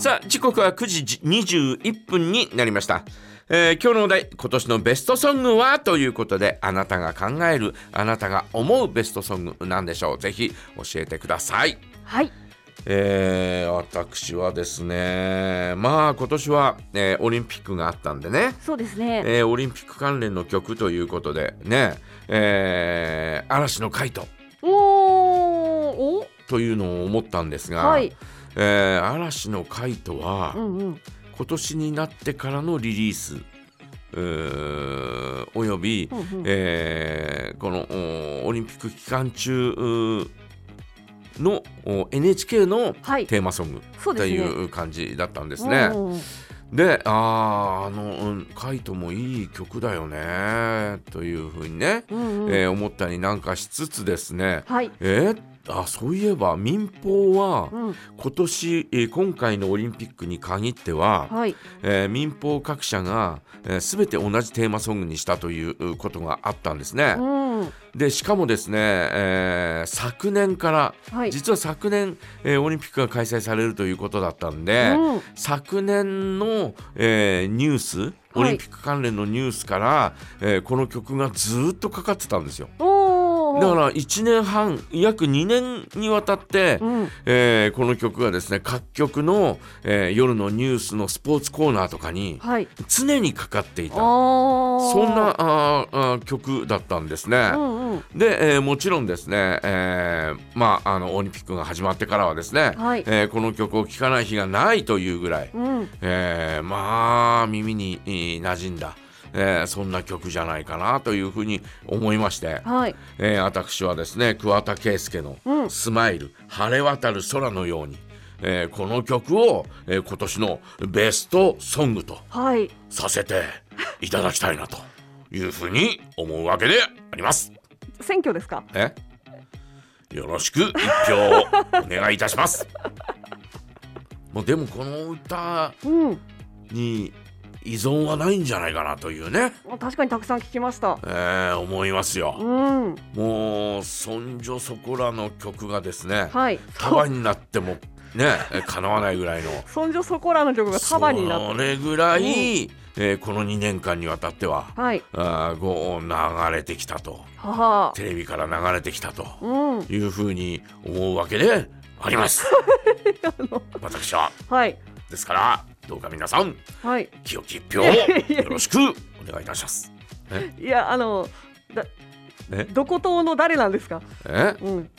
さあ時刻は9時21分になりました、えー今日のお題今年のベストソングは？ということであなたが考えるあなたが思うベストソングなんでしょう。ぜひ教えてください。はい。えー私はですねまあ今年は、えーオリンピックがあったんでね。そうですね、えーオリンピック関連の曲ということでね、えー嵐のカイというのを思ったんですが、はいえー嵐のカイトは、うんうん。今年になってからのリリースおよび、うんうん。えーこのおオリンピック期間中のお NHK のはい。テーマソングとそうですね。いう感じだったんですね。であーあの、うんカイトもいい曲だよねというふうにね、うんうん。えー思ったりなんかしつつですね。はい、えーあそういえば民放はうん、今年、えー今回のオリンピックに限っては、はい。えー民放各社が、えー全て同じテーマソングにしたということがあったんですね。うんでしかもですね、えー昨年から、はい。実は昨年、えーオリンピックが開催されるということだったんで、うん。昨年の、えーニュースオリンピック関連のニュースから、えーこの曲がずっとかかってたんですよ。だから1年半約2年にわたって、うん。えーこの曲がですね各局の、えー夜のニュースのスポーツコーナーとかにはい。常にかかっていた。あー。そんなあーあー曲だったんですね。うんうん。で、えーもちろんですね、えーまあ、あのオリンピックが始まってからはですね、はい。えーこの曲を聴かない日がないというぐらい、うん。えーまあ耳にえー馴染んだ、えーそんな曲じゃないかなというふうに思いまして、はい。えー私はですね桑田佳祐の「うん。スマイル晴れ渡る空のように」えーこの曲を、えー今年のベストソングとはい。させていただきたいなというふうに思うわけであります。選挙ですか？え？よろしく。一票お願いいたします。もうでもこの歌うん。に依存はないんじゃないかなというね、確かにたくさん聞きました。えー思いますよ。うん。もうそんじょそこらの曲がですねはい。束になってもねえ叶わないぐらいの。そんじょそこらの曲が束になって。それぐらい、えーこの2年間にわたってははい。あーこう流れてきたと。はは。テレビから流れてきたと。うん。いうふうに思うわけであります。私は。はい。ですからどうか皆さんはい。清き一票よろしくお願いいたします。いやあのだえ？どこ党の誰なんですか？え？うん。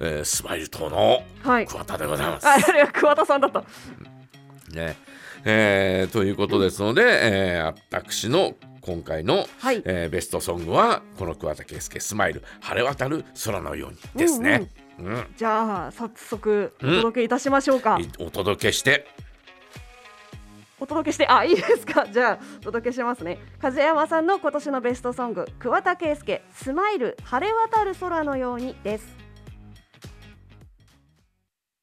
えースマイル党のはい。桑田でございます。ああれは桑田さんだった。ね。えーということですので、えー私の今回の、はい。えーベストソングはこの桑田佳祐スマイル晴れ渡る空のようにですね。うん。じゃあ早速お届けいたしましょうか、いお届けしてお届けしてあいいですか？じゃあお届けしますね。風山さんの今年のベストソング桑田佳祐スマイル晴れ渡る空のようにです。